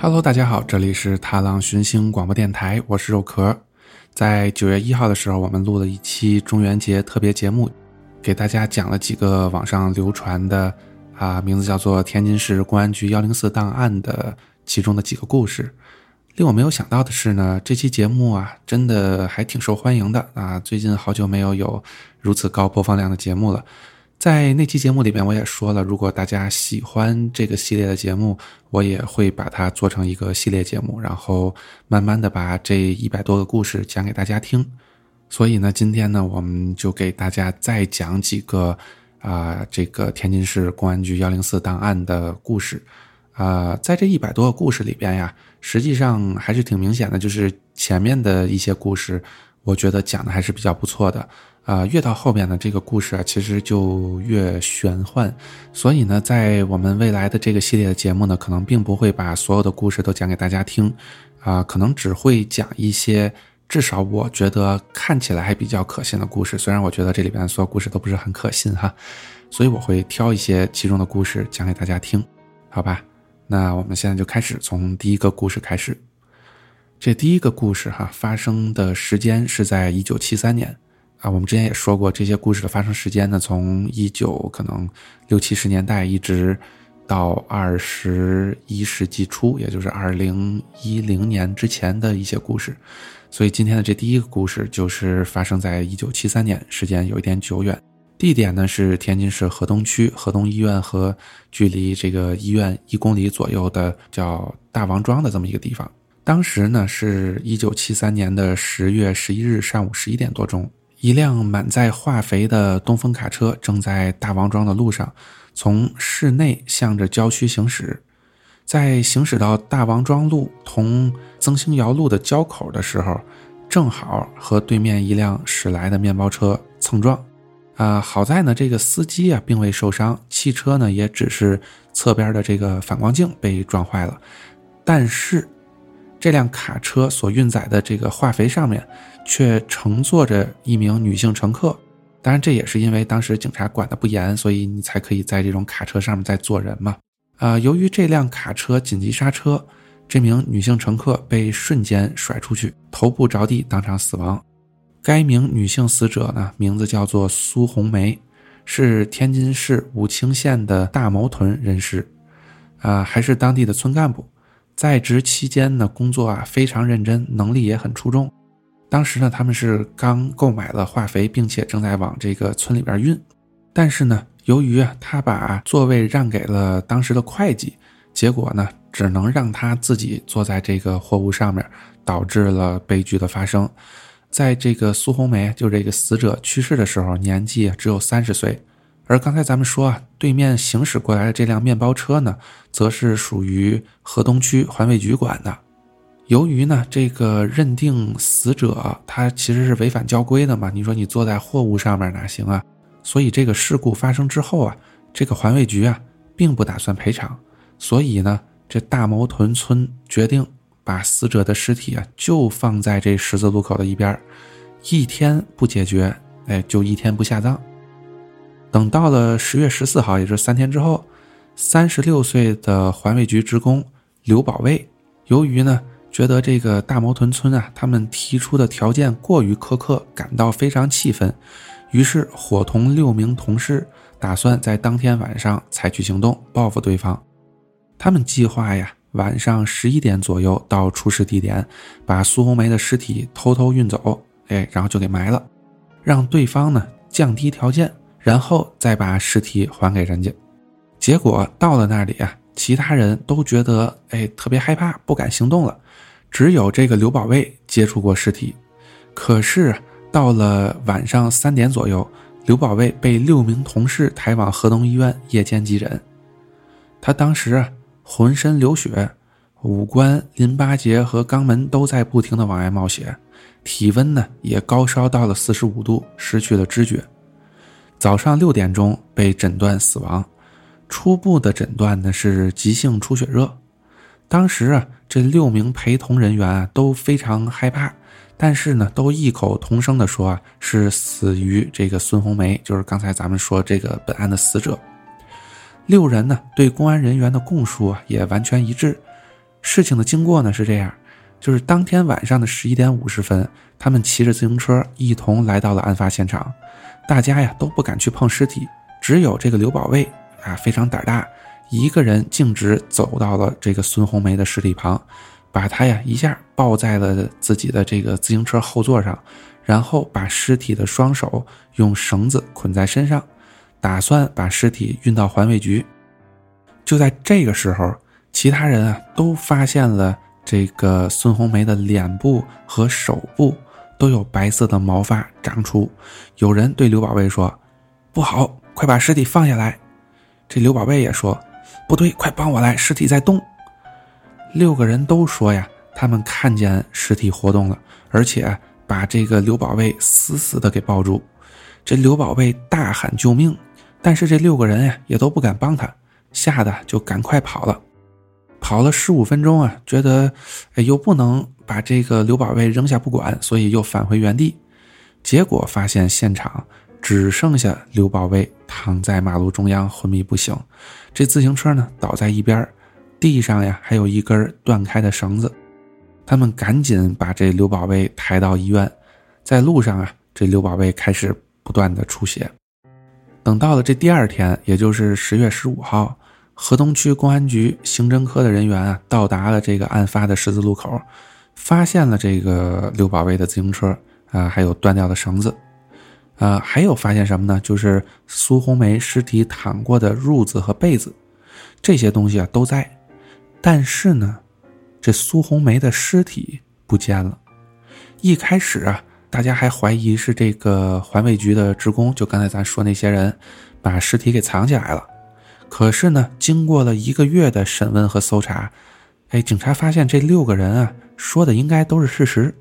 Hello，大家好，这里是踏浪寻星广播电台，我是肉壳。在九月一号的时候，我们录了一期中元节特别节目，给大家讲了几个网上流传的啊，名字叫做《天津市公安局幺零四档案》的其中的几个故事。令我没有想到的是呢，这期节目啊，真的还挺受欢迎的啊！最近好久没有有如此高播放量的节目了。在那期节目里边，我也说了，如果大家喜欢这个系列的节目，我也会把它做成一个系列节目，然后慢慢的把这一百多个故事讲给大家听。所以呢，今天呢，我们就给大家再讲几个啊，这个天津市公安局幺零四档案的故事。啊，在这一百多个故事里边呀，实际上还是挺明显的，就是前面的一些故事，我觉得讲的还是比较不错的。啊，越到后边呢，这个故事啊，其实就越玄幻。所以呢，在我们未来的这个系列的节目呢，可能并不会把所有的故事都讲给大家听，啊，可能只会讲一些至少我觉得看起来还比较可信的故事。虽然我觉得这里边所有故事都不是很可信哈，所以我会挑一些其中的故事讲给大家听，好吧？那我们现在就开始从第一个故事开始。这第一个故事哈，发生的时间是在一九七三年。啊，我们之前也说过，这些故事的发生时间呢，从一九可能六七十年代一直到二十一世纪初，也就是二零一零年之前的一些故事。所以今天的这第一个故事就是发生在一九七三年，时间有一点久远。地点呢是天津市河东区河东医院和距离这个医院一公里左右的叫大王庄的这么一个地方。当时呢是一九七三年的十月十一日上午十一点多钟。一辆满载化肥的东风卡车正在大王庄的路上，从市内向着郊区行驶。在行驶到大王庄路同曾兴窑路的交口的时候，正好和对面一辆驶来的面包车蹭撞。啊，好在呢，这个司机啊并未受伤，汽车呢也只是侧边的这个反光镜被撞坏了。但是，这辆卡车所运载的这个化肥上面。却乘坐着一名女性乘客，当然这也是因为当时警察管的不严，所以你才可以在这种卡车上面再坐人嘛。啊，由于这辆卡车紧急刹车，这名女性乘客被瞬间甩出去，头部着地，当场死亡。该名女性死者呢，名字叫做苏红梅，是天津市武清县的大毛屯人士，啊，还是当地的村干部，在职期间呢，工作啊非常认真，能力也很出众。当时呢，他们是刚购买了化肥，并且正在往这个村里边运。但是呢，由于啊，他把座位让给了当时的会计，结果呢，只能让他自己坐在这个货物上面，导致了悲剧的发生。在这个苏红梅，就这个死者去世的时候，年纪只有三十岁。而刚才咱们说啊，对面行驶过来的这辆面包车呢，则是属于河东区环卫局管的。由于呢，这个认定死者他其实是违反交规的嘛，你说你坐在货物上面哪行啊？所以这个事故发生之后啊，这个环卫局啊并不打算赔偿，所以呢，这大毛屯村决定把死者的尸体啊就放在这十字路口的一边，一天不解决，哎，就一天不下葬。等到了十月十四号，也就是三天之后，三十六岁的环卫局职工刘保卫，由于呢。觉得这个大毛屯村啊，他们提出的条件过于苛刻，感到非常气愤，于是伙同六名同事，打算在当天晚上采取行动报复对方。他们计划呀，晚上十一点左右到出事地点，把苏红梅的尸体偷偷运走，哎，然后就给埋了，让对方呢降低条件，然后再把尸体还给人家。结果到了那里啊，其他人都觉得哎特别害怕，不敢行动了。只有这个刘保卫接触过尸体，可是到了晚上三点左右，刘保卫被六名同事抬往河东医院夜间急诊。他当时浑身流血，五官、淋巴结和肛门都在不停的往外冒血，体温呢也高烧到了四十五度，失去了知觉。早上六点钟被诊断死亡，初步的诊断呢是急性出血热。当时啊，这六名陪同人员啊都非常害怕，但是呢，都异口同声的说啊，是死于这个孙红梅，就是刚才咱们说这个本案的死者。六人呢对公安人员的供述啊也完全一致，事情的经过呢是这样，就是当天晚上的十一点五十分，他们骑着自行车一同来到了案发现场。大家呀都不敢去碰尸体，只有这个刘保卫啊非常胆大，一个人径直走到了这个孙红梅的尸体旁，把她呀一下抱在了自己的这个自行车后座上，然后把尸体的双手用绳子捆在身上，打算把尸体运到环卫局。就在这个时候。其他人啊都发现了这个孙红梅的脸部和手部都有白色的毛发长出。有人对刘宝贝说：“不好，快把尸体放下来。”这刘宝贝也说：“不对，快帮我来，尸体在动。”六个人都说呀，他们看见尸体活动了，而且把这个刘宝贝死死的给抱住。这刘宝贝大喊救命，但是这六个人呀也都不敢帮他，吓得就赶快跑了。跑了十五分钟啊，觉得，哎，又不能把这个刘宝贝扔下不管，所以又返回原地。结果发现现场只剩下刘宝贝躺在马路中央昏迷不醒，这自行车呢倒在一边，地上呀还有一根断开的绳子。他们赶紧把这刘宝贝抬到医院，在路上啊，这刘宝贝开始不断的出血。等到了这第二天，也就是十月十五号。河东区公安局刑侦科的人员啊，到达了这个案发的十字路口，发现了这个刘宝贝的自行车啊，还有断掉的绳子，啊，还有发现什么呢？就是苏红梅尸体躺过的褥子和被子，这些东西啊都在，但是呢，这苏红梅的尸体不见了。一开始啊，大家还怀疑是这个环卫局的职工，就刚才咱说那些人，把尸体给藏起来了。可是呢，经过了一个月的审问和搜查，哎，警察发现这六个人啊说的应该都是事实，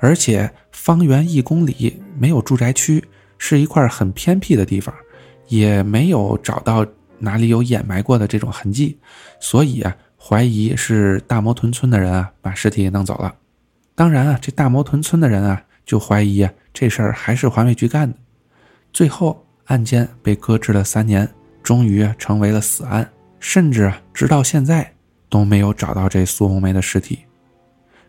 而且方圆一公里没有住宅区，是一块很偏僻的地方，也没有找到哪里有掩埋过的这种痕迹，所以啊，怀疑是大磨屯村的人啊把尸体给弄走了。当然啊，这大磨屯村的人啊就怀疑啊这事儿还是环卫局干的，最后案件被搁置了三年。终于成为了死案，甚至啊直到现在都没有找到这苏红梅的尸体。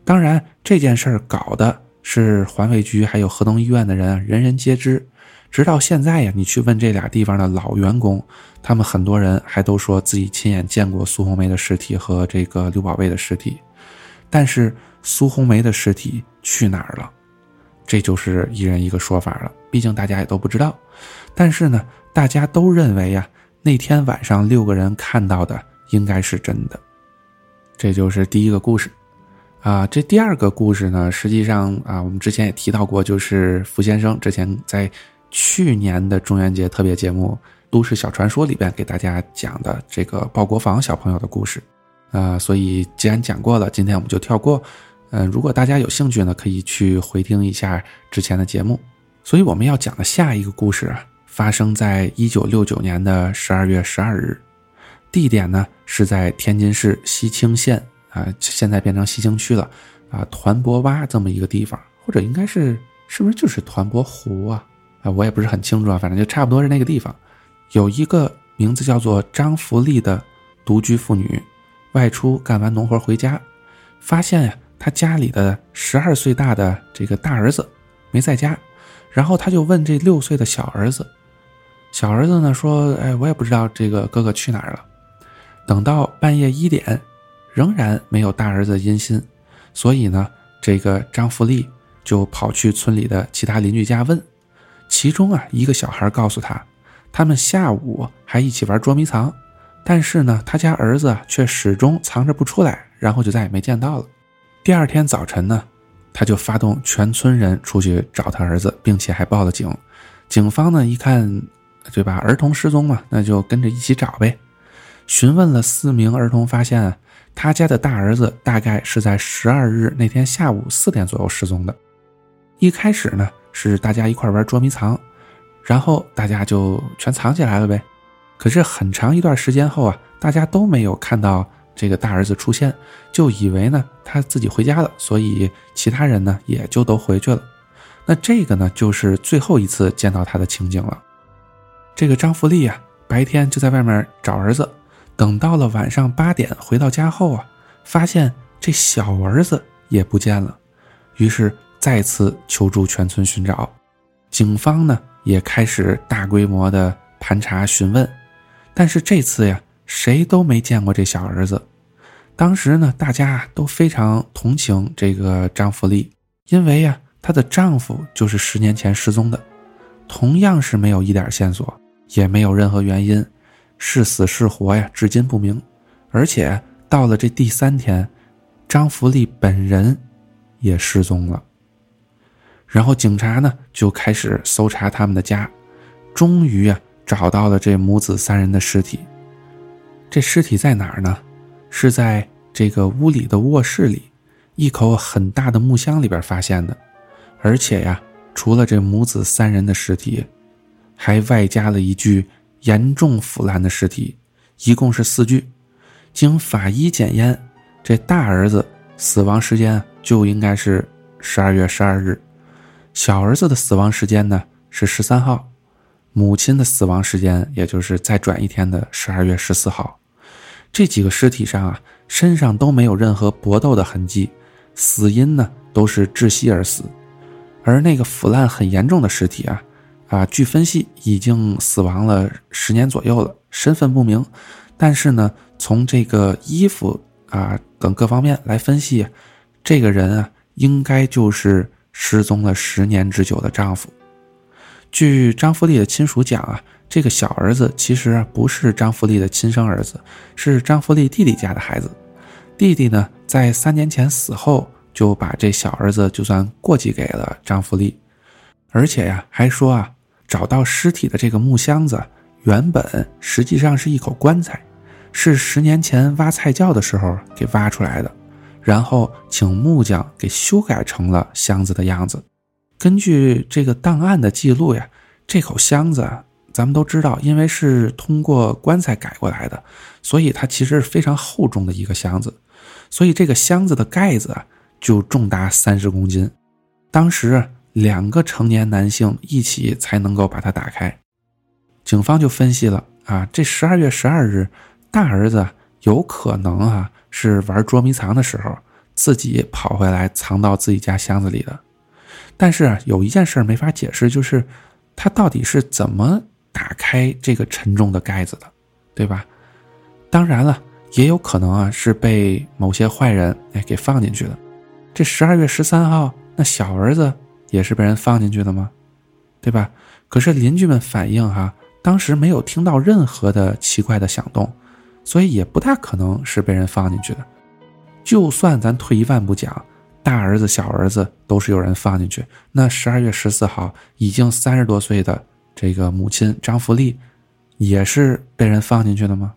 当然，这件事儿搞的是环卫局还有河东医院的人，人人皆知。直到现在呀，你去问这俩地方的老员工，他们很多人还都说自己亲眼见过苏红梅的尸体和这个刘宝贝的尸体。但是苏红梅的尸体去哪儿了？这就是一人一个说法了。毕竟大家也都不知道。但是呢，大家都认为呀。那天晚上六个人看到的应该是真的，这就是第一个故事，啊，这第二个故事呢，实际上啊，我们之前也提到过，就是福先生之前在去年的中元节特别节目《都市小传说》里边给大家讲的这个鲍国防小朋友的故事，啊，所以既然讲过了，今天我们就跳过，嗯，如果大家有兴趣呢，可以去回听一下之前的节目，所以我们要讲的下一个故事啊。发生在一九六九年的十二月十二日，地点呢是在天津市西青县。啊，现在变成西青区了啊，团泊洼这么一个地方，或者应该是是不是就是团泊湖啊？啊，我也不是很清楚啊，反正就差不多是那个地方。有一个名字叫做张福利的独居妇女，外出干完农活回家，发现呀，她家里的十二岁大的这个大儿子没在家，然后他就问这六岁的小儿子。小儿子呢说：“哎，我也不知道这个哥哥去哪儿了。”等到半夜一点，仍然没有大儿子音信，所以呢，这个张福利就跑去村里的其他邻居家问。其中啊，一个小孩告诉他，他们下午还一起玩捉迷藏，但是呢，他家儿子却始终藏着不出来，然后就再也没见到了。第二天早晨呢，他就发动全村人出去找他儿子，并且还报了警。警方呢一看。对吧？儿童失踪嘛，那就跟着一起找呗。询问了四名儿童，发现他家的大儿子大概是在十二日那天下午四点左右失踪的。一开始呢，是大家一块玩捉迷藏，然后大家就全藏起来了呗。可是很长一段时间后啊，大家都没有看到这个大儿子出现，就以为呢他自己回家了，所以其他人呢也就都回去了。那这个呢，就是最后一次见到他的情景了。这个张福利啊，白天就在外面找儿子，等到了晚上八点回到家后啊，发现这小儿子也不见了，于是再次求助全村寻找。警方呢也开始大规模的盘查询问，但是这次呀，谁都没见过这小儿子。当时呢，大家都非常同情这个张福利，因为呀，她的丈夫就是十年前失踪的，同样是没有一点线索，也没有任何原因，是死是活呀，至今不明。而且到了这第三天。张福利本人也失踪了，然后警察呢就开始搜查他们的家，终于啊找到了这母子三人的尸体。这尸体在哪儿呢？是在这个屋里的卧室里，一口很大的木箱里边发现的。而且呀，除了这母子三人的尸体，还外加了一具严重腐烂的尸体，一共是四具。经法医检验。这大儿子死亡时间就应该是十二月十二日，小儿子的死亡时间呢是十三号，母亲的死亡时间也就是再转一天的十二月十四号。这几个尸体上啊，身上都没有任何搏斗的痕迹，死因呢都是窒息而死。而那个腐烂很严重的尸体啊，啊，据分析已经死亡了十年左右了，身份不明。但是呢，从这个衣服。啊，等各方面来分析，这个人啊，应该就是失踪了十年之久的丈夫。据张福利的亲属讲啊，这个小儿子其实不是张福利的亲生儿子，是张福利弟弟家的孩子。弟弟呢，在三年前死后，就把这小儿子就算过继给了张福利，而且呀，还说啊，找到尸体的这个木箱子，原本实际上是一口棺材。是十年前挖菜窖的时候给挖出来的，然后请木匠给修改成了箱子的样子。根据这个档案的记录呀，这口箱子咱们都知道，因为是通过棺材改过来的，所以它其实是非常厚重的一个箱子。所以这个箱子的盖子就重达三十公斤，当时两个成年男性一起才能够把它打开。警方就分析了啊，这十二月十二日。大儿子有可能啊是玩捉迷藏的时候自己跑回来藏到自己家箱子里的，但是有一件事没法解释，就是他到底是怎么打开这个沉重的盖子的，对吧？当然了，也有可能啊是被某些坏人哎给放进去的。这十二月十三号，那小儿子也是被人放进去的吗？对吧？可是邻居们反映哈，当时没有听到任何的奇怪的响动。所以也不大可能是被人放进去的。就算咱退一万步讲，大儿子、小儿子都是有人放进去，那十二月十四号已经三十多岁的这个母亲张福利，也是被人放进去的吗？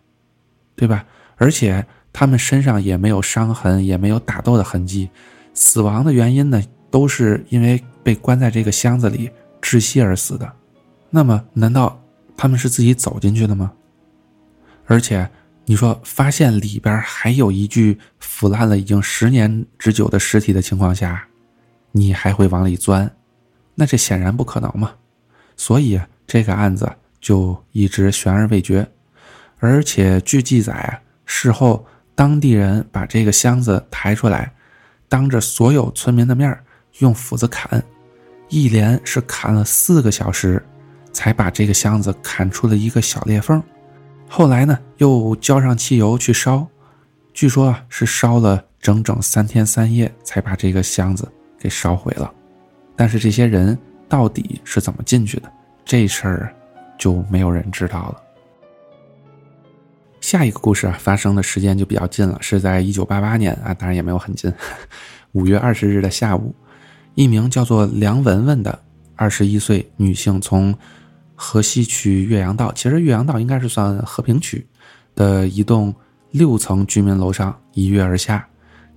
对吧？而且他们身上也没有伤痕，也没有打斗的痕迹，死亡的原因呢，都是因为被关在这个箱子里窒息而死的。那么，难道他们是自己走进去的吗？而且。你说发现里边还有一具腐烂了已经十年之久的尸体的情况下，你还会往里钻？那这显然不可能嘛。所以这个案子就一直悬而未决。而且据记载，事后当地人把这个箱子抬出来，当着所有村民的面用斧子砍，一连是砍了四个小时，才把这个箱子砍出了一个小裂缝。后来呢，又浇上汽油去烧，据说啊是烧了整整三天三夜才把这个箱子给烧毁了。但是这些人到底是怎么进去的，这事儿就没有人知道了。下一个故事啊，发生的时间就比较近了，是在一九八八年啊，当然也没有很近，五月二十日的下午，一名叫做梁文文的二十一岁女性从。河西区岳阳道，其实岳阳道应该是算和平区的一栋六层居民楼上一跃而下，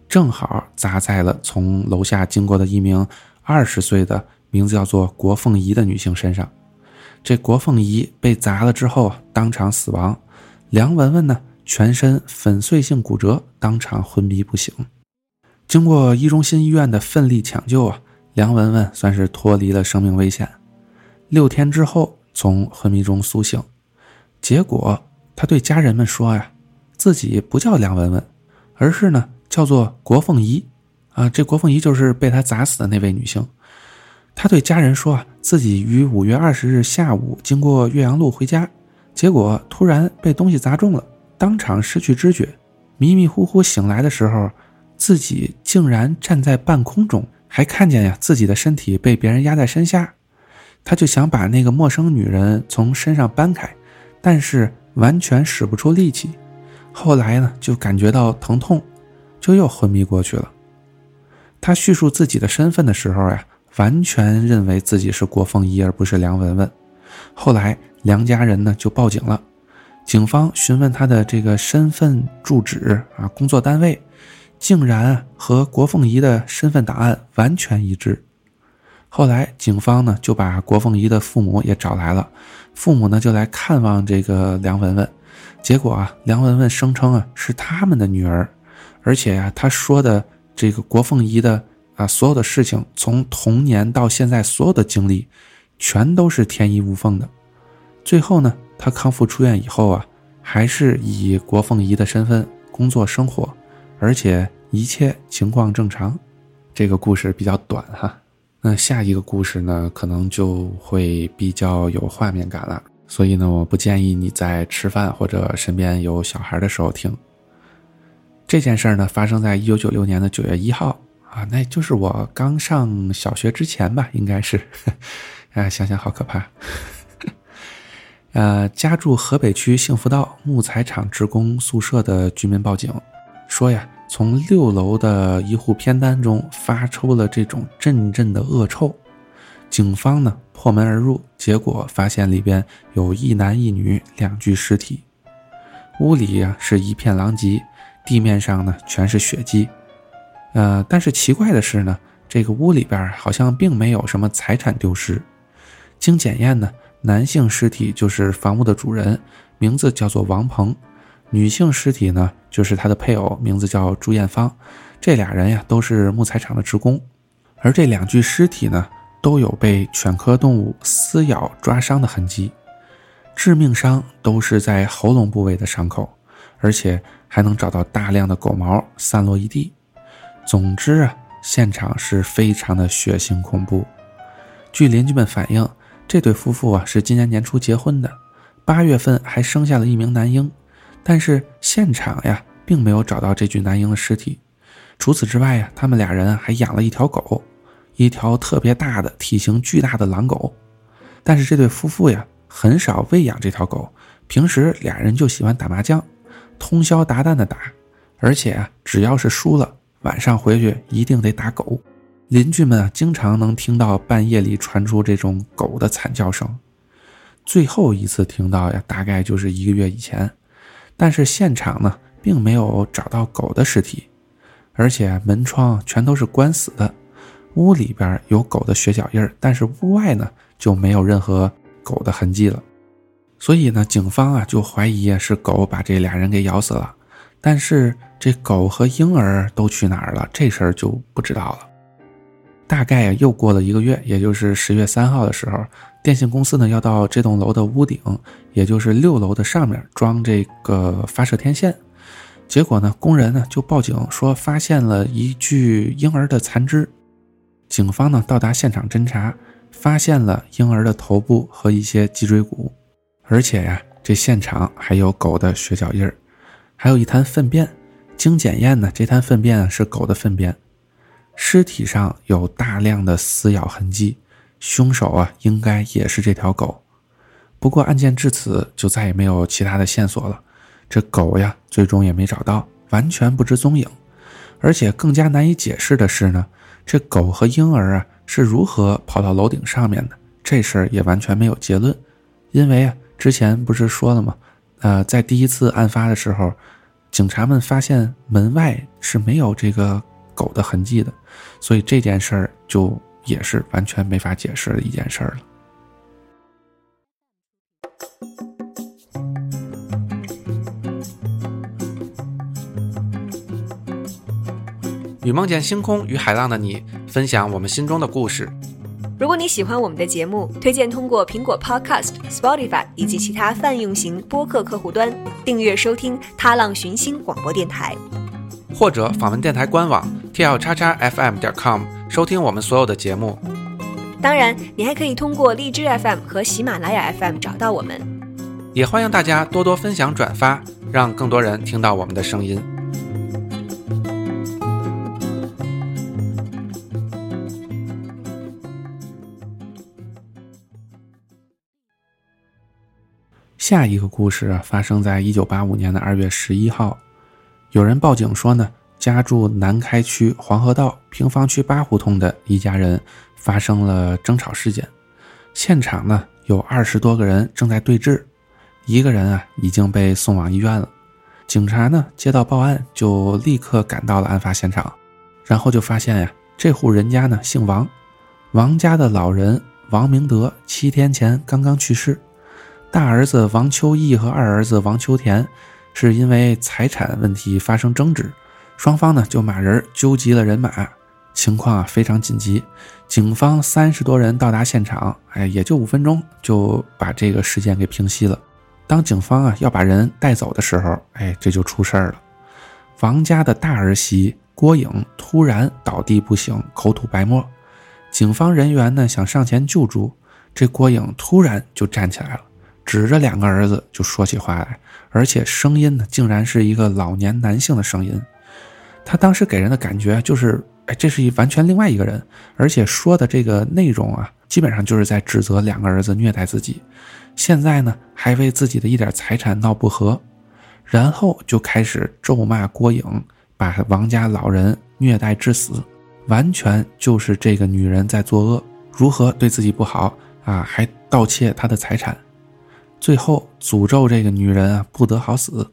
正好砸在了从楼下经过的一名二十岁的名字叫做郭凤仪的女性身上。这郭凤仪被砸了之后当场死亡，梁文文呢全身粉碎性骨折，当场昏迷不醒。经过一中心医院的奋力抢救啊，梁文文算是脱离了生命危险。六天之后。从昏迷中苏醒，结果他对家人们说呀，自己不叫梁文文，而是呢叫做国凤仪，啊，这国凤仪就是被他砸死的那位女性。他对家人说啊，自己于五月二十日下午经过岳阳路回家，结果突然被东西砸中了，当场失去知觉，迷迷糊糊醒来的时候，自己竟然站在半空中，还看见呀自己的身体被别人压在身下。他就想把那个陌生女人从身上搬开，但是完全使不出力气。后来呢，就感觉到疼痛，就又昏迷过去了。他叙述自己的身份的时候呀，完全认为自己是郭凤仪，而不是梁文文。后来梁家人呢就报警了，警方询问他的这个身份、住址啊、工作单位，竟然和郭凤仪的身份档案完全一致。后来警方呢就把郭凤仪的父母也找来了，父母呢就来看望这个梁文文。结果啊，梁文文声称啊是他们的女儿，而且呀，他说的这个国凤仪的啊所有的事情，从童年到现在所有的经历，全都是天衣无缝的。最后呢，他康复出院以后啊，还是以国凤仪的身份工作生活，而且一切情况正常。这个故事比较短哈，那下一个故事呢，可能就会比较有画面感了。所以呢，我不建议你在吃饭或者身边有小孩的时候听。这件事儿呢，发生在一九九六年的九月一号啊，那就是我刚上小学之前吧，应该是。啊，想想好可怕。呃，家住河北区幸福道木材厂职工宿舍的居民报警，说呀，从六楼的一户偏单中发出了这种阵阵的恶臭。警方呢破门而入，结果发现里边有一男一女两具尸体，屋里呀是一片狼藉，地面上呢全是血迹。呃，但是奇怪的是呢，这个屋里边好像并没有什么财产丢失。经检验呢，男性尸体就是房屋的主人，名字叫做王鹏；女性尸体呢就是他的配偶，名字叫朱艳芳。这俩人呀都是木材厂的职工，而这两具尸体呢。都有被犬科动物撕咬、抓伤的痕迹，致命伤都是在喉咙部位的伤口，而且还能找到大量的狗毛散落一地。总之啊，现场是非常的血腥恐怖。据邻居们反映，这对夫妇啊是今年年初结婚的，八月份还生下了一名男婴，但是现场呀并没有找到这具男婴的尸体。除此之外呀，他们俩人还养了一条狗。一条特别大的、体型巨大的狼狗，但是这对夫妇呀很少喂养这条狗，平时俩人就喜欢打麻将，通宵达旦的打，而且啊只要是输了，晚上回去一定得打狗。邻居们啊经常能听到半夜里传出这种狗的惨叫声，最后一次听到呀大概就是一个月以前，但是现场呢并没有找到狗的尸体，而且门窗全都是关死的。屋里边有狗的血脚印但是屋外呢就没有任何狗的痕迹了，所以呢，警方啊就怀疑是狗把这俩人给咬死了。但是这狗和婴儿都去哪儿了？这事儿就不知道了。大概又过了一个月，也就是十月三号的时候，电信公司呢要到这栋楼的屋顶，也就是六楼的上面装这个发射天线。结果呢，工人呢就报警说发现了一具婴儿的残肢。警方呢到达现场侦查，发现了婴儿的头部和一些脊椎骨，而且呀，这现场还有狗的血脚印儿，还有一滩粪便。经检验呢，这滩粪便是狗的粪便。尸体上有大量的撕咬痕迹，凶手啊应该也是这条狗。不过案件至此就再也没有其他的线索了，这狗呀最终也没找到，完全不知踪影。而且更加难以解释的是呢。这狗和婴儿啊是如何跑到楼顶上面的？这事儿也完全没有结论，因为啊，之前不是说了吗？呃，在第一次案发的时候，警察们发现门外是没有这个狗的痕迹的，所以这件事儿就也是完全没法解释的一件事儿了。与梦见星空与海浪的你，分享我们心中的故事。如果你喜欢我们的节目，推荐通过苹果 Podcast、Spotify 以及其他泛用型播客客户端订阅收听《踏浪寻星广播电台》。或者访问电台官网 t l 叉叉 fm 点 com 收听我们所有的节目。当然，你还可以通过荔枝 FM 和喜马拉雅 FM 找到我们。也欢迎大家多多分享转发，让更多人听到我们的声音。下一个故事发生在一九八五年的二月十一号，有人报警说呢，家住南开区黄河道平房区八胡同的一家人发生了争吵事件，现场呢有二十多个人正在对峙，一个人啊已经被送往医院了。警察呢接到报案就立刻赶到了案发现场，然后就发现呀，这户人家呢姓王，王家的老人王明德七天前刚刚去世。大儿子王秋义和二儿子王秋田是因为财产问题发生争执，双方呢就马人纠集了人马，情况啊非常紧急。警方三十多人到达现场，哎，也就五分钟就把这个事件给平息了。当警方啊要把人带走的时候，哎，这就出事儿了。王家的大儿媳郭颖突然倒地不醒，口吐白沫。警方人员呢想上前救助，这郭颖突然就站起来了。指着两个儿子就说起话来，而且声音呢，竟然是一个老年男性的声音。他当时给人的感觉就是，哎，这是一完全另外一个人，而且说的这个内容啊，基本上就是在指责两个儿子虐待自己。现在呢，还为自己的一点财产闹不和，然后就开始咒骂郭颖，把王家老人虐待致死，完全就是这个女人在作恶，如何对自己不好啊，还盗窃她的财产。最后诅咒这个女人啊不得好死，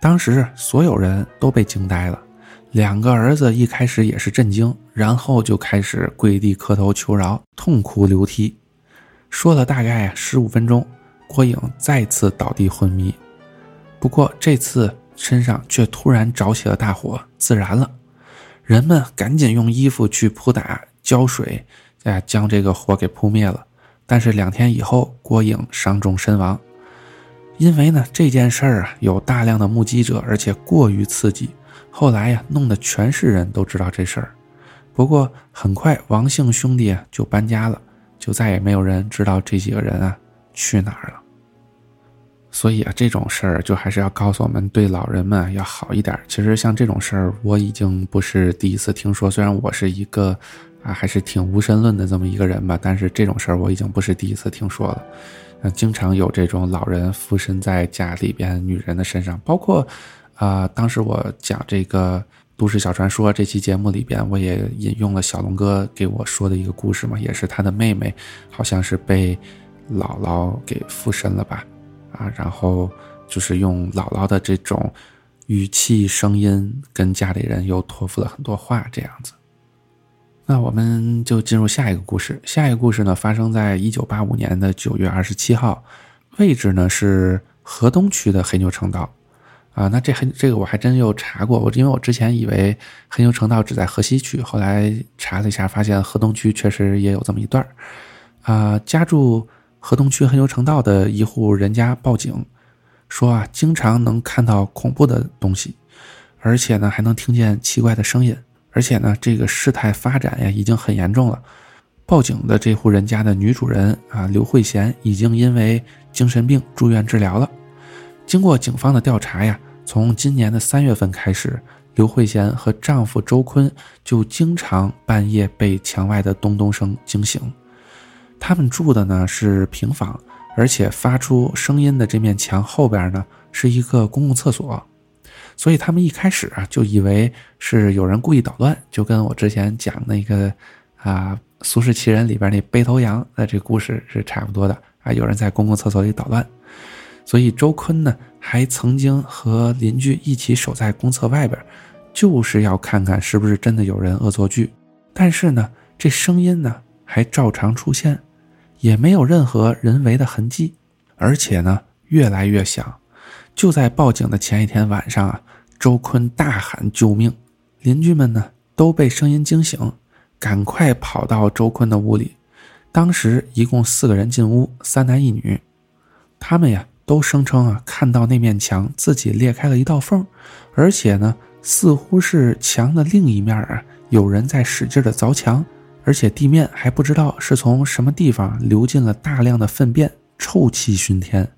当时所有人都被惊呆了。两个儿子一开始也是震惊，然后就开始跪地磕头求饶，痛哭流涕。说了大概十五分钟，郭颖再次倒地昏迷。不过这次身上却突然着起了大火，自燃了。人们赶紧用衣服去扑打浇水，哎，将这个火给扑灭了。但是两天以后，郭颖伤重身亡。因为呢这件事儿啊有大量的目击者，而且过于刺激，后来呀弄得全市人都知道这事儿。不过很快王姓兄弟啊就搬家了，就再也没有人知道这几个人啊去哪儿了。所以啊这种事儿就还是要告诉我们，对老人们要好一点。其实像这种事儿，我已经不是第一次听说，虽然我是一个。啊，还是挺无神论的这么一个人吧，但是这种事儿我已经不是第一次听说了。嗯，经常有这种老人附身在家里边女人的身上，包括，啊，当时我讲这个都市小传说这期节目里边，我也引用了小龙哥给我说的一个故事嘛，也是他的妹妹，好像是被姥姥给附身了吧，啊，然后就是用姥姥的这种语气声音跟家里人又托付了很多话，这样子。那我们就进入下一个故事。下一个故事呢，发生在一九八五年的九月二十七号，位置呢是河东区的黑牛城道。啊，那这黑这个我还真又查过，我因为我之前以为黑牛城道只在河西区，后来查了一下，发现河东区确实也有这么一段啊，家住河东区黑牛城道的一户人家报警，说啊，经常能看到恐怖的东西，而且呢还能听见奇怪的声音。而且呢，这个事态发展呀，已经很严重了。报警的这户人家的女主人啊，刘慧贤已经因为精神病住院治疗了。经过警方的调查呀，从今年的三月份开始，刘慧贤和丈夫周坤就经常半夜被墙外的咚咚声惊醒。他们住的呢是平房，而且发出声音的这面墙后边呢是一个公共厕所。所以他们一开始啊就以为是有人故意捣乱，就跟我之前讲那个啊《苏轼奇人》里边那背头羊的这故事是差不多的啊，有人在公共厕所里捣乱。所以周坤呢还曾经和邻居一起守在公厕外边，就是要看看是不是真的有人恶作剧。但是呢，这声音呢还照常出现，也没有任何人为的痕迹，而且呢越来越响。就在报警的前一天晚上啊，周坤大喊救命，邻居们呢都被声音惊醒，赶快跑到周坤的屋里。当时一共四个人进屋，三男一女，他们呀都声称啊看到那面墙自己裂开了一道缝，而且呢似乎是墙的另一面啊，有人在使劲的凿墙，而且地面还不知道是从什么地方流进了大量的粪便，臭气熏天。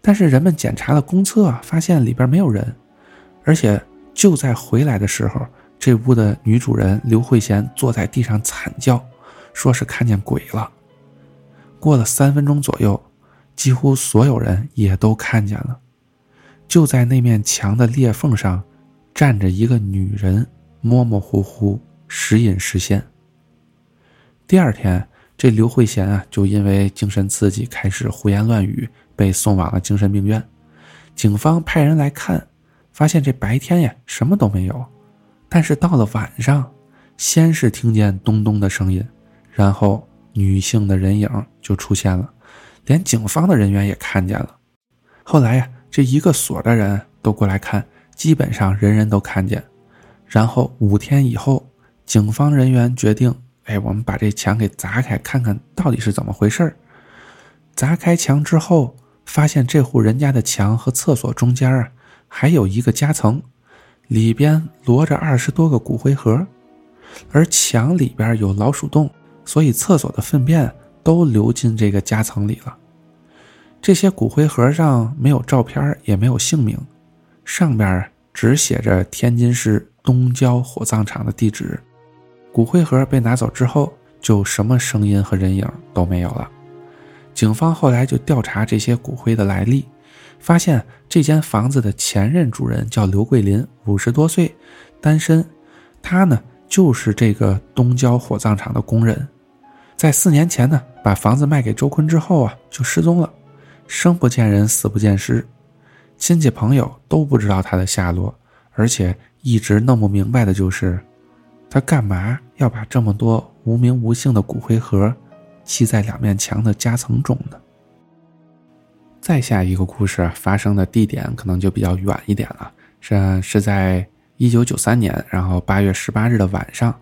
但是人们检查了公厕啊，发现里边没有人，而且就在回来的时候，这屋的女主人刘慧贤坐在地上惨叫，说是看见鬼了。过了三分钟左右，几乎所有人也都看见了，就在那面墙的裂缝上，站着一个女人，模模糊糊，时隐时现。第二天，这刘慧贤啊，就因为精神刺激开始胡言乱语。被送往了精神病院，警方派人来看，发现这白天呀什么都没有，但是到了晚上，先是听见咚咚的声音，然后女性的人影就出现了，连警方的人员也看见了。后来呀，这一个所的人都过来看，基本上人人都看见。然后五天以后，警方人员决定，哎，我们把这墙给砸开，看看到底是怎么回事砸开墙之后。发现这户人家的墙和厕所中间啊，还有一个夹层，里边摞着二十多个骨灰盒，而墙里边有老鼠洞，所以厕所的粪便都流进这个夹层里了。这些骨灰盒上没有照片，也没有姓名，上边只写着天津市东郊火葬场的地址。骨灰盒被拿走之后，就什么声音和人影都没有了。警方后来就调查这些骨灰的来历，发现这间房子的前任主人叫刘桂林，五十多岁，单身。他呢就是这个东郊火葬场的工人，在四年前呢把房子卖给周坤之后啊就失踪了，生不见人，死不见尸，亲戚朋友都不知道他的下落，而且一直弄不明白的就是，他干嘛要把这么多无名无姓的骨灰盒？砌在两面墙的夹层中呢。再下一个故事发生的地点可能就比较远一点了，是是在一九九三年，然后八月十八日的晚上，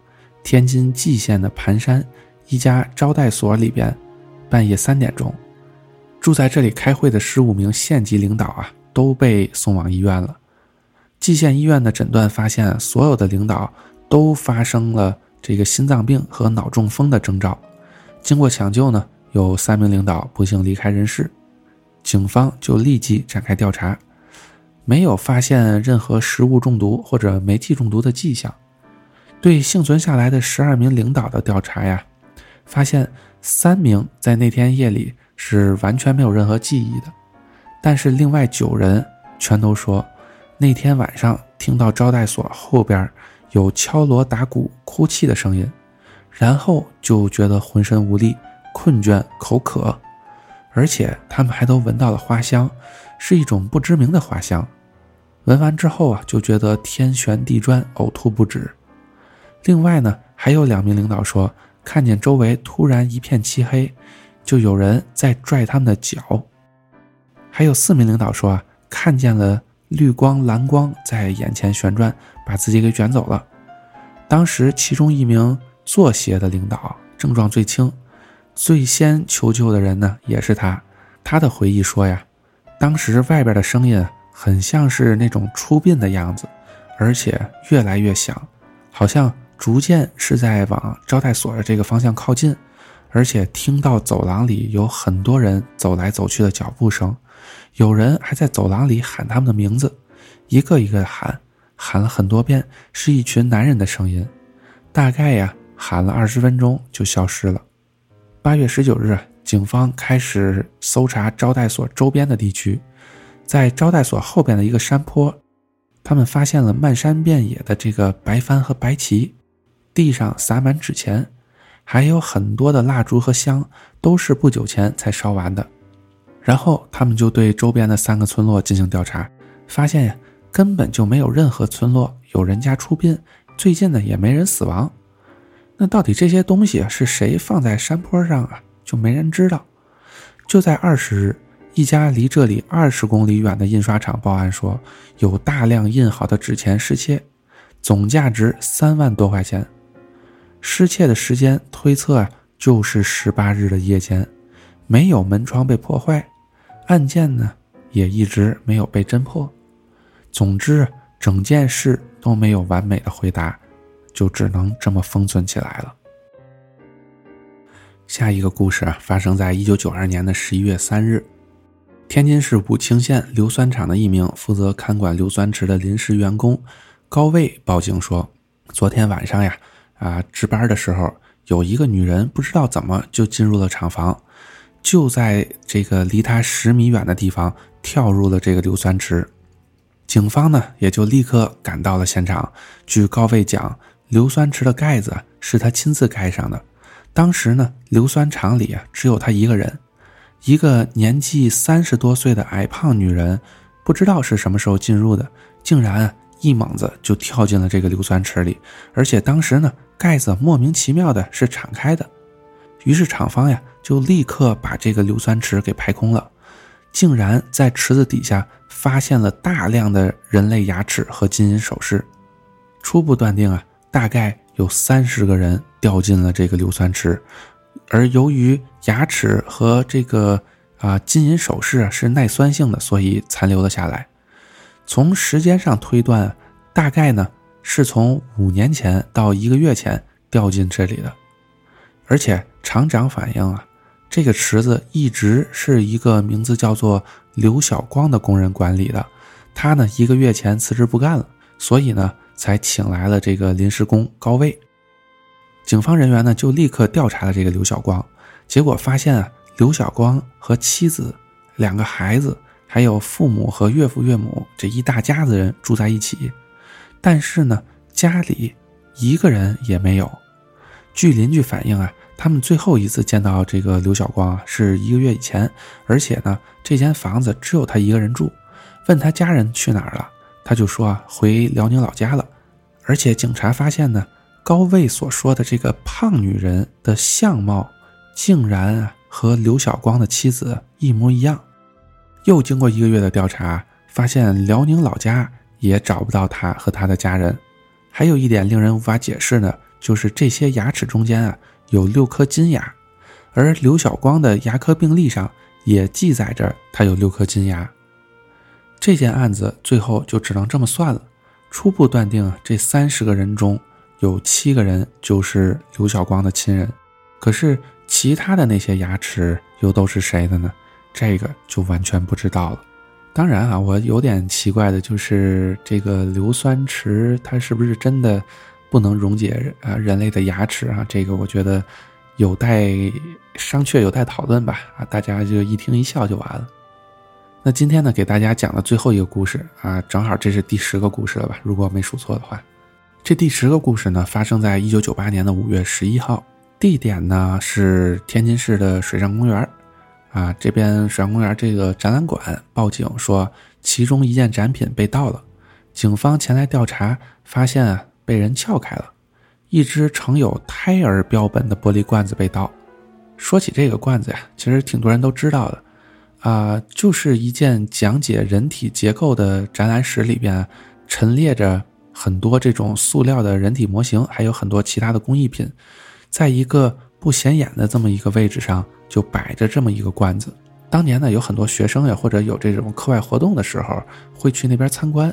天津蓟县的盘山一家招待所里边，半夜三点钟，住在这里开会的十五名县级领导啊都被送往医院了。蓟县医院的诊断发现，所有的领导都发生了这个心脏病和脑中风的征兆。经过抢救呢，有三名领导不幸离开人世，警方就立即展开调查，没有发现任何食物中毒或者煤气中毒的迹象。对幸存下来的十二名领导的调查呀，发现三名在那天夜里是完全没有任何记忆的，但是另外九人全都说，那天晚上听到招待所后边有敲锣打鼓、哭泣的声音。然后就觉得浑身无力、困倦、口渴，而且他们还都闻到了花香，是一种不知名的花香。闻完之后啊，就觉得天旋地转、呕吐不止。另外呢，还有两名领导说，看见周围突然一片漆黑，就有人在拽他们的脚。还有四名领导说啊，看见了绿光、蓝光在眼前旋转，把自己给卷走了。当时其中一名。作协的领导症状最轻，最先求救的人呢也是他。他的回忆说呀，当时外边的声音很像是那种出殡的样子，而且越来越响，好像逐渐是在往招待所的这个方向靠近，而且听到走廊里有很多人走来走去的脚步声，有人还在走廊里喊他们的名字，一个一个的喊，喊了很多遍，是一群男人的声音，大概呀。喊了二十分钟就消失了。八月十九日，警方开始搜查招待所周边的地区，在招待所后边的一个山坡，他们发现了漫山遍野的这个白帆和白旗，地上撒满纸钱，还有很多的蜡烛和香，都是不久前才烧完的。然后他们就对周边的三个村落进行调查，发现呀，根本就没有任何村落有人家出殡，最近呢也没人死亡。那到底这些东西是谁放在山坡上啊？就没人知道。就在二十日，一家离这里二十公里远的印刷厂报案说，有大量印好的纸钱失窃，总价值三万多块钱。失窃的时间推测啊，就是十八日的夜间，没有门窗被破坏，案件呢也一直没有被侦破。总之，整件事都没有完美的回答，就只能这么封存起来了。下一个故事啊，发生在一九九二年的十一月三日，天津市武清县硫酸厂的一名负责看管硫酸池的临时员工高卫报警说，昨天晚上呀，啊值班的时候，有一个女人不知道怎么就进入了厂房，就在这个离他十米远的地方跳入了这个硫酸池。警方呢也就立刻赶到了现场。据高卫讲，硫酸池的盖子是他亲自盖上的。当时呢，硫酸厂里啊只有他一个人，一个年纪三十多岁的矮胖女人，不知道是什么时候进入的，竟然一猛子就跳进了这个硫酸池里，而且当时呢盖子莫名其妙的是敞开的，于是厂方呀就立刻把这个硫酸池给排空了，竟然在池子底下发现了大量的人类牙齿和金银首饰，初步断定啊大概有三十个人。掉进了这个硫酸池，而由于牙齿和这个啊金银首饰是耐酸性的，所以残留了下来。从时间上推断，大概呢是从五年前到一个月前掉进这里的。而且厂长反映啊，这个池子一直是一个名字叫做刘晓光的工人管理的，他呢一个月前辞职不干了，所以呢才请来了这个临时工高卫。警方人员呢就立刻调查了这个刘晓光，结果发现啊，刘晓光和妻子、两个孩子，还有父母和岳父岳母这一大家子人住在一起，但是呢，家里一个人也没有。据邻居反映啊，他们最后一次见到这个刘晓光啊，是一个月以前，而且呢，这间房子只有他一个人住。问他家人去哪儿了，他就说啊，回辽宁老家了。而且警察发现呢。高卫所说的这个胖女人的相貌，竟然啊和刘晓光的妻子一模一样。又经过一个月的调查，发现辽宁老家也找不到他和他的家人。还有一点令人无法解释的，就是这些牙齿中间啊有六颗金牙，而刘晓光的牙科病历上也记载着他有六颗金牙。这件案子最后就只能这么算了。初步断定，这三十个人中。有七个人就是刘晓光的亲人，可是其他的那些牙齿又都是谁的呢？这个就完全不知道了。当然啊，我有点奇怪的就是这个硫酸池它是不是真的不能溶解啊人类的牙齿啊？这个我觉得有待商榷，有待讨论吧。啊，大家就一听一笑就完了。那今天呢，给大家讲的最后一个故事啊，正好这是第十个故事了吧？如果没数错的话。这第十个故事呢，发生在一九九八年的五月十一号，地点呢是天津市的水上公园啊，这边水上公园这个展览馆报警说，其中一件展品被盗了，警方前来调查，发现啊被人撬开了，一只盛有胎儿标本的玻璃罐子被盗。说起这个罐子呀，其实挺多人都知道的，啊，就是一件讲解人体结构的展览室里边陈列着。很多这种塑料的人体模型，还有很多其他的工艺品，在一个不显眼的这么一个位置上，就摆着这么一个罐子。当年呢，有很多学生呀，或者有这种课外活动的时候，会去那边参观。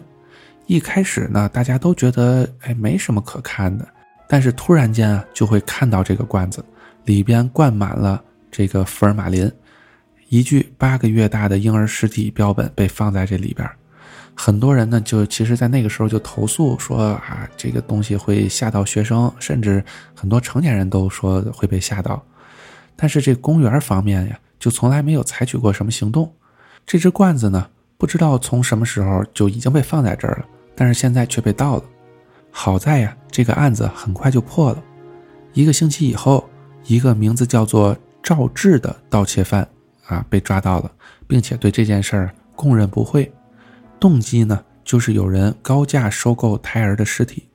一开始呢，大家都觉得哎没什么可看的，但是突然间啊，就会看到这个罐子里边灌满了这个福尔马林，一具八个月大的婴儿尸体标本被放在这里边。很多人呢，就其实，在那个时候就投诉说啊，这个东西会吓到学生，甚至很多成年人都说会被吓到。但是这公园方面呀，就从来没有采取过什么行动。这只罐子呢，不知道从什么时候就已经被放在这儿了，但是现在却被盗了。好在呀，这个案子很快就破了。一个星期以后，一个名字叫做赵志的盗窃犯啊被抓到了，并且对这件事儿供认不讳。动机呢，就是有人高价收购胎儿的尸体，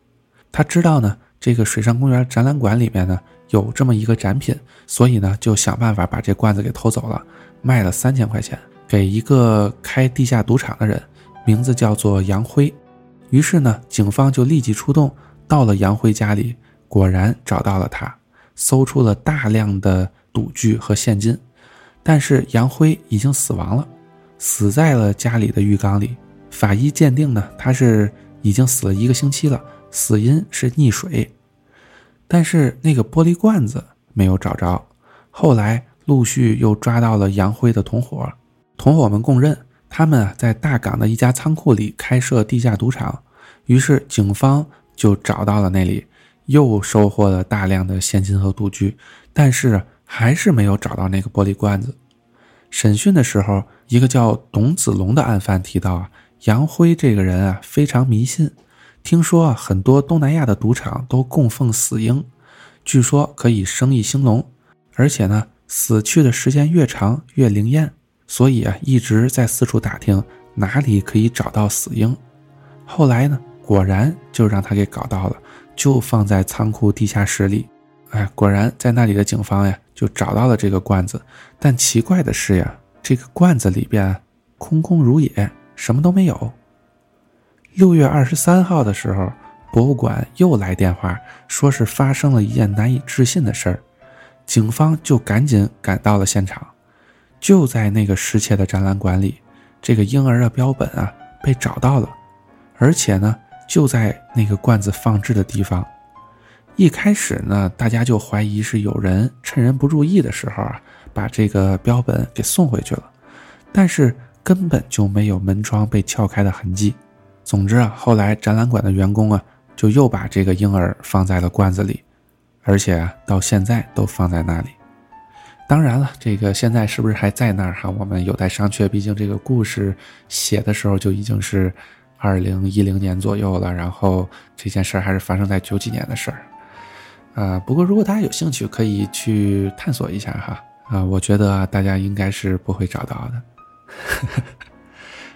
他知道呢，这个水上公园展览馆里面呢有这么一个展品，所以呢就想办法把这罐子给偷走了，卖了三千块钱给一个开地下赌场的人，名字叫做杨辉。于是呢，警方就立即出动，到了杨辉家里，果然找到了他，搜出了大量的赌具和现金，但是杨辉已经死亡了，死在了家里的浴缸里。法医鉴定呢，他是已经死了一个星期了，死因是溺水。但是那个玻璃罐子没有找着。后来陆续又抓到了杨辉的同伙，同伙们供认，他们啊在大港的一家仓库里开设地下赌场。于是警方就找到了那里，又收获了大量的现金和赌具，但是还是没有找到那个玻璃罐子。审讯的时候，一个叫董子龙的案犯提到啊，杨辉这个人啊非常迷信，听说啊很多东南亚的赌场都供奉死婴，据说可以生意兴隆，而且呢死去的时间越长越灵验，所以啊一直在四处打听哪里可以找到死婴。后来呢？果然就让他给搞到了，就放在仓库地下室里。哎，果然在那里的警方呀，就找到了这个罐子。但奇怪的是呀，这个罐子里边空空如也，什么都没有。六月二十三号的时候，博物馆又来电话，说是发生了一件难以置信的事儿。警方就赶紧赶到了现场，就在那个失窃的展览馆里，这个婴儿的标本啊被找到了，而且呢。就在那个罐子放置的地方，一开始呢，大家就怀疑是有人趁人不注意的时候啊，把这个标本给送回去了，但是根本就没有门窗被撬开的痕迹。总之啊，后来展览馆的员工啊，就又把这个婴儿放在了罐子里，而且到现在都放在那里。当然了，这个现在是不是还在那儿哈？我们有待商榷。毕竟这个故事写的时候就已经是。二零一零年左右了，然后这件事儿还是发生在九几年的事儿，啊，不过如果大家有兴趣，可以去探索一下哈，啊，我觉得大家应该是不会找到的，呵 呵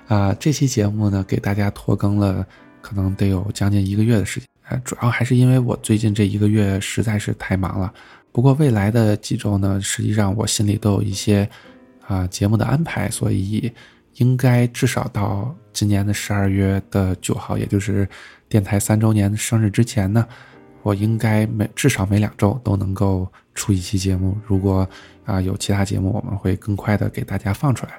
啊，这期节目呢，给大家拖更了，可能得有将近一个月的时间，啊，主要还是因为我最近这一个月实在是太忙了，不过未来的几周呢，实际上我心里都有一些啊节目的安排，所以。应该至少到今年的十二月的九号，也就是电台三周年的生日之前呢，我应该每至少每两周都能够出一期节目。如果啊有其他节目，我们会更快的给大家放出来。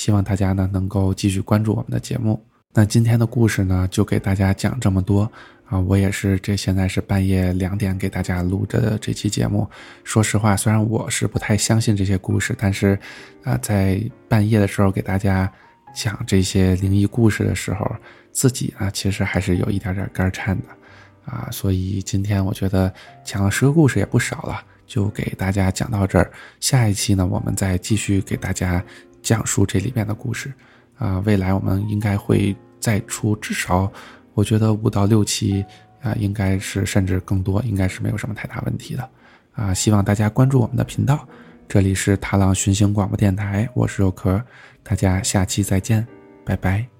希望大家呢能够继续关注我们的节目。那今天的故事呢，就给大家讲这么多。啊，我也是，这现在是半夜两点给大家录着的这期节目。说实话，虽然我是不太相信这些故事，但是，啊，在半夜的时候给大家讲这些灵异故事的时候，自己啊其实还是有一点点肝颤的，啊，所以今天我觉得讲了十个故事也不少了，就给大家讲到这儿。下一期呢，我们再继续给大家讲述这里面的故事。啊，未来我们应该会再出至少。我觉得五到六期啊，应该是甚至更多，应该是没有什么太大问题的，啊，希望大家关注我们的频道，这里是踏浪寻星广播电台，我是肉壳，大家下期再见，拜拜。